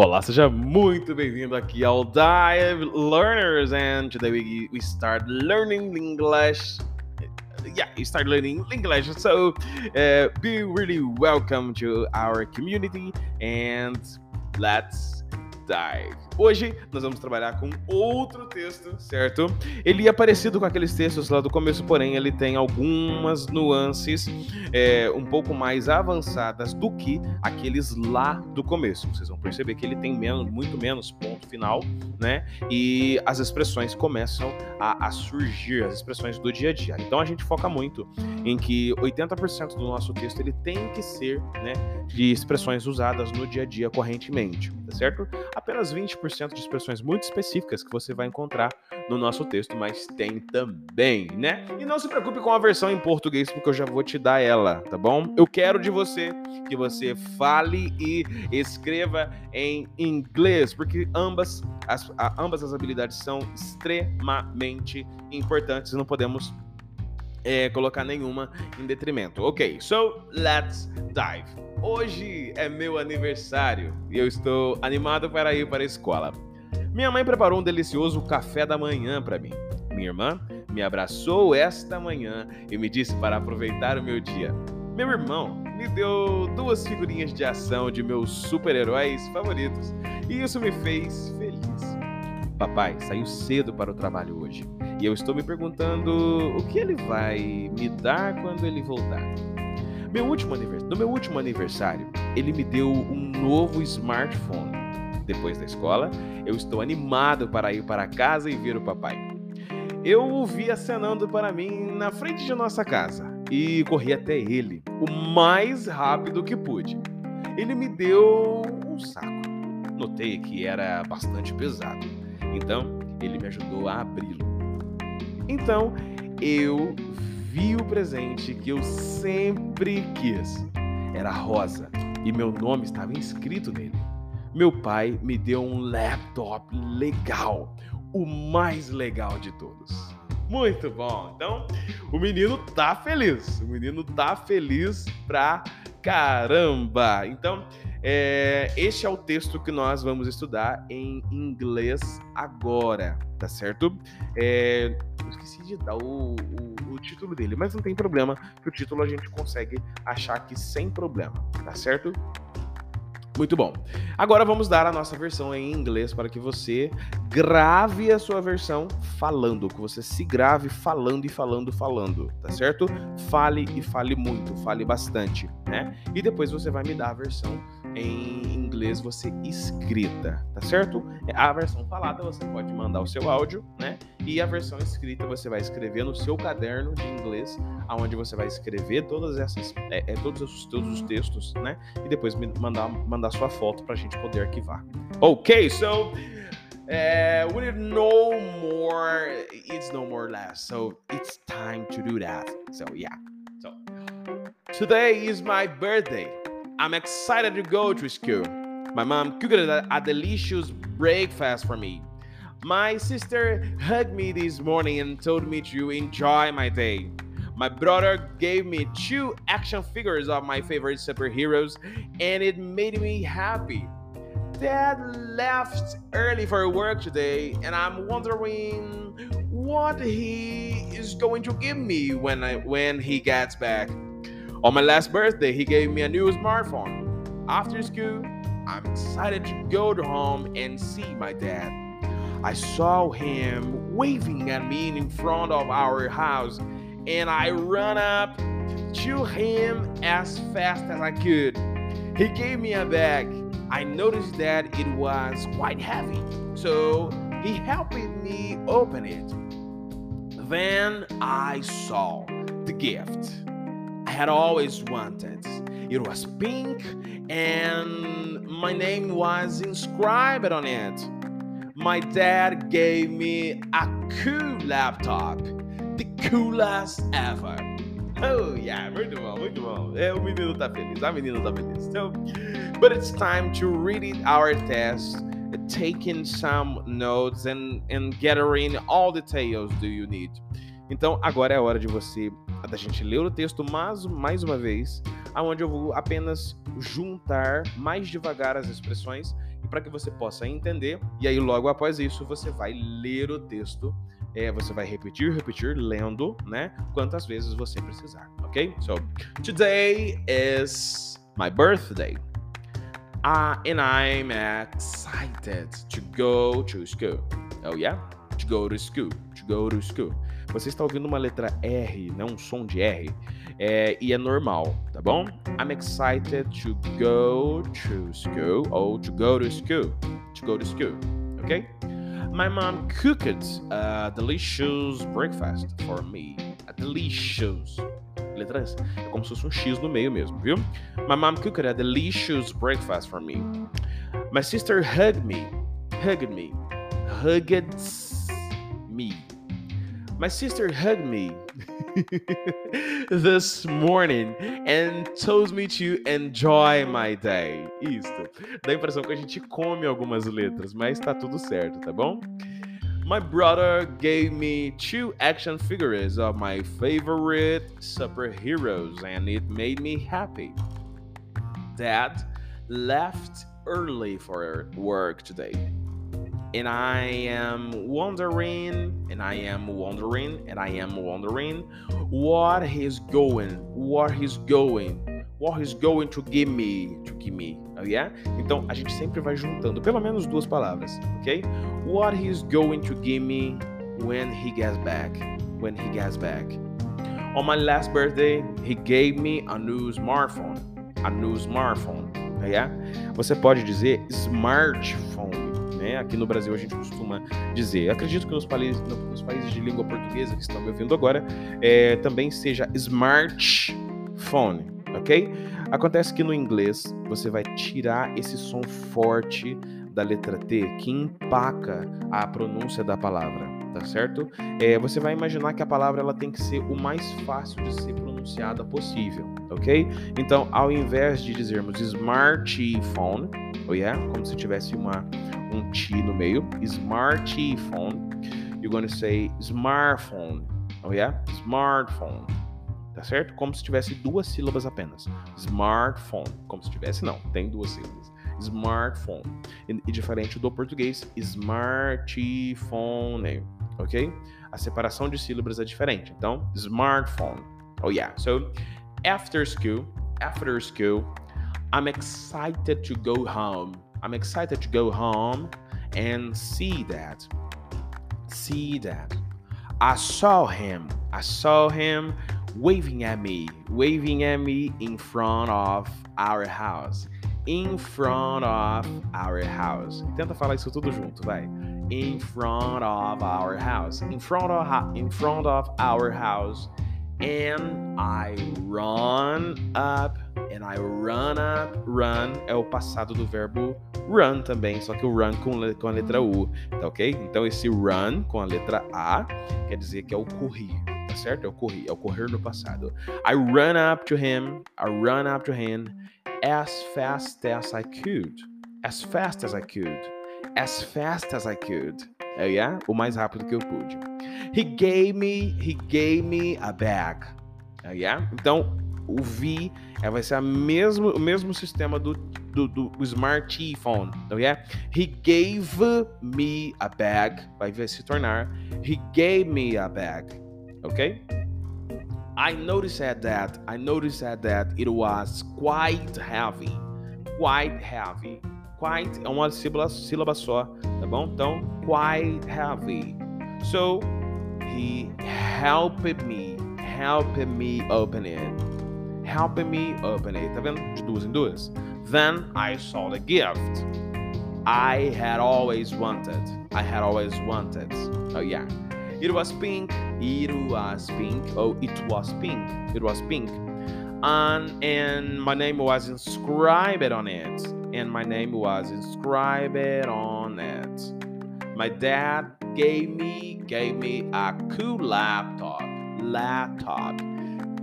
Olá, seja muito bem-vindo aqui ao Dive Learners, and today we, we start learning English. Yeah, you start learning English. So, uh, be really welcome to our community, and let's Hoje nós vamos trabalhar com outro texto, certo? Ele é parecido com aqueles textos lá do começo, porém ele tem algumas nuances é, um pouco mais avançadas do que aqueles lá do começo. Vocês vão perceber que ele tem menos, muito menos ponto final, né? E as expressões começam a, a surgir, as expressões do dia a dia. Então a gente foca muito em que 80% do nosso texto ele tem que ser, né, de expressões usadas no dia a dia correntemente, tá certo? Apenas 20% de expressões muito específicas que você vai encontrar no nosso texto, mas tem também, né? E não se preocupe com a versão em português, porque eu já vou te dar ela, tá bom? Eu quero de você que você fale e escreva em inglês, porque ambas as, ambas as habilidades são extremamente importantes e não podemos é, colocar nenhuma em detrimento. Ok, so let's dive. Hoje é meu aniversário e eu estou animado para ir para a escola. Minha mãe preparou um delicioso café da manhã para mim. Minha irmã me abraçou esta manhã e me disse para aproveitar o meu dia. Meu irmão me deu duas figurinhas de ação de meus super-heróis favoritos e isso me fez feliz. Papai saiu cedo para o trabalho hoje e eu estou me perguntando o que ele vai me dar quando ele voltar. Meu último no meu último aniversário, ele me deu um novo smartphone. Depois da escola, eu estou animado para ir para casa e ver o papai. Eu o vi acenando para mim na frente de nossa casa e corri até ele o mais rápido que pude. Ele me deu um saco. Notei que era bastante pesado, então ele me ajudou a abri-lo. Então eu vi o presente que eu sempre quis. Era rosa e meu nome estava inscrito nele. Meu pai me deu um laptop legal, o mais legal de todos. Muito bom. Então, o menino tá feliz. O menino tá feliz pra caramba. Então, é, este é o texto que nós vamos estudar em inglês agora, tá certo? É, esqueci de dar o, o, o, título dele, mas não tem problema, que o título a gente consegue achar aqui sem problema, tá certo? Muito bom. Agora vamos dar a nossa versão em inglês para que você grave a sua versão falando, que você se grave falando e falando, falando, tá certo? Fale e fale muito, fale bastante, né? E depois você vai me dar a versão em inglês você escrita, tá certo? A versão falada você pode mandar o seu áudio, né? E a versão escrita você vai escrever no seu caderno de inglês, aonde você vai escrever todas essas, é, é, todos, os, todos os textos, né? E depois mandar, mandar sua foto para a gente poder arquivar. Ok, so uh, we need no more. It's no more less. So it's time to do that. So yeah. So today is my birthday. I'm excited to go to school. My mom cooked a, delicious breakfast for me. My sister hugged me this morning and told me to enjoy my day. My brother gave me two action figures of my favorite superheroes, and it made me happy. Dad left early for work today, and I'm wondering what he is going to give me when I when he gets back. On my last birthday, he gave me a new smartphone. After school, I'm excited to go to home and see my dad. I saw him waving at me in front of our house, and I ran up to him as fast as I could. He gave me a bag. I noticed that it was quite heavy, so he helped me open it. Then I saw the gift had always wanted. It was pink and my name was inscribed on it. My dad gave me a cool laptop, the coolest ever. Oh yeah, muito bom, muito bom. É, o menino tá feliz, a menina tá feliz. So, but it's time to read our test, taking some notes and, and gathering all the details do you need. Então agora é a hora de você da gente ler o texto mais, mais uma vez, aonde eu vou apenas juntar mais devagar as expressões e para que você possa entender. E aí, logo após isso, você vai ler o texto. É, você vai repetir, repetir, lendo, né? Quantas vezes você precisar, ok? So, today is my birthday. Uh, and I'm excited to go to school. Oh, yeah? To go to school. To go to school. Você está ouvindo uma letra R, não um som de R, é, e é normal, tá bom? I'm excited to go to school ou to go to school. To go to school, ok? My mom cooked a delicious breakfast for me. A delicious. Letra S. É como se fosse um X no meio mesmo, viu? My mom cooked a delicious breakfast for me. My sister hugged me. Hugged me. Hugged me. My sister hugged me this morning and told me to enjoy my day. Isto. Dá a impressão que a gente come algumas letras, mas tá tudo certo, tá bom? My brother gave me two action figures of my favorite superheroes and it made me happy. Dad left early for work today and I am wondering, and I am wondering, and I am wondering what he's going, what he's going, what he's going to give me, to give me, oh yeah? Então a gente sempre vai juntando pelo menos duas palavras, ok? What he's going to give me when he gets back, when he gets back. On my last birthday, he gave me a new smartphone, a new smartphone, oh yeah? Você pode dizer smartphone né? Aqui no Brasil a gente costuma dizer. Acredito que nos, países, nos países de língua portuguesa que estão me ouvindo agora, é, também seja smartphone, ok? Acontece que no inglês você vai tirar esse som forte da letra T que empaca a pronúncia da palavra, tá certo? É, você vai imaginar que a palavra ela tem que ser o mais fácil de ser pronunciada possível, ok? Então, ao invés de dizermos smartphone, oh yeah, como se tivesse uma um T no meio. Smartphone. You're to say smartphone. Oh yeah? Smartphone. Tá certo? Como se tivesse duas sílabas apenas. Smartphone. Como se tivesse, não. Tem duas sílabas. Smartphone. E, e diferente do português, smartphone. Ok? A separação de sílabas é diferente. Então, smartphone. Oh yeah. So, after school, after school, I'm excited to go home. I'm excited to go home and see that. See that. I saw him. I saw him waving at me, waving at me in front of our house. In front of our house. Tenta falar isso tudo junto, vai. In front of our house. In front of in front of our house. And I run up and I run up. Run é o passado do verbo run também, só que o run com, com a letra U, tá ok? Então esse run com a letra A quer dizer que é o correr, tá certo? É o correr, é o correr no passado. I run up to him, I run up to him as fast as I could. As fast as I could. As fast as I could. Oh, yeah? O mais rápido que eu pude. He gave me, he gave me a bag. Oh, yeah? Então, o V é, vai ser a mesmo, o mesmo sistema do, do, do smartphone, então yeah? He gave me a bag, vai se tornar He gave me a bag, ok? I noticed that, I noticed that it was quite heavy, quite heavy. Quite é uma sílaba, sílaba só, tá bom? Então, quite heavy. So, he helped me, helped me open it helping me open it. Tá vendo? De duas em duas. Then I saw the gift. I had always wanted. I had always wanted. Oh yeah. It was pink. It was pink. Oh, it was pink. It was pink. And and my name was inscribed on it. And my name was inscribed on it. My dad gave me gave me a cool laptop. Laptop.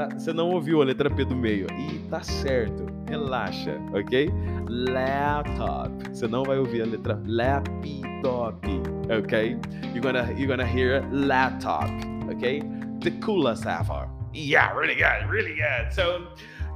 Tá, você não ouviu a letra P do meio. E tá certo. Relaxa, ok? Laptop. Você não vai ouvir a letra laptop, ok? You're gonna, you're gonna hear laptop, ok? The coolest ever. Yeah, really good, really good. So,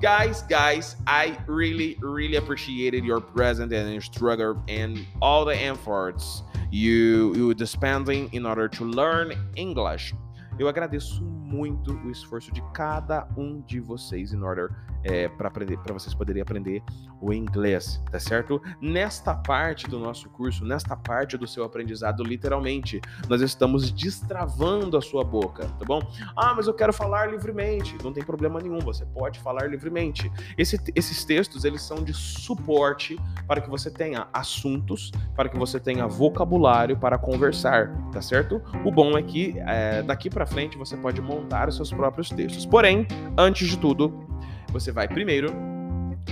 guys, guys, I really, really appreciated your presence and your struggle and all the efforts you you spending in order to learn English. Eu agradeço muito o esforço de cada um de vocês in order é, para aprender, para vocês poderem aprender o inglês, tá certo? Nesta parte do nosso curso, nesta parte do seu aprendizado, literalmente, nós estamos destravando a sua boca, tá bom? Ah, mas eu quero falar livremente. Não tem problema nenhum, você pode falar livremente. Esse, esses textos, eles são de suporte para que você tenha assuntos, para que você tenha vocabulário para conversar, tá certo? O bom é que é, daqui para frente você pode montar os seus próprios textos. Porém, antes de tudo, você vai primeiro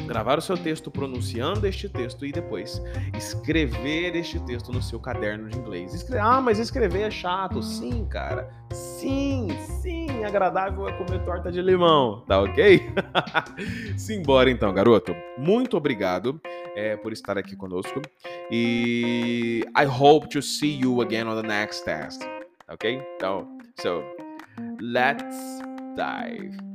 gravar o seu texto pronunciando este texto e depois escrever este texto no seu caderno de inglês. Escre ah, mas escrever é chato. Sim, cara. Sim, sim, agradável é comer torta de limão, tá ok? Simbora então, garoto. Muito obrigado é, por estar aqui conosco e I hope to see you again on the next test, ok? Então, so let's dive.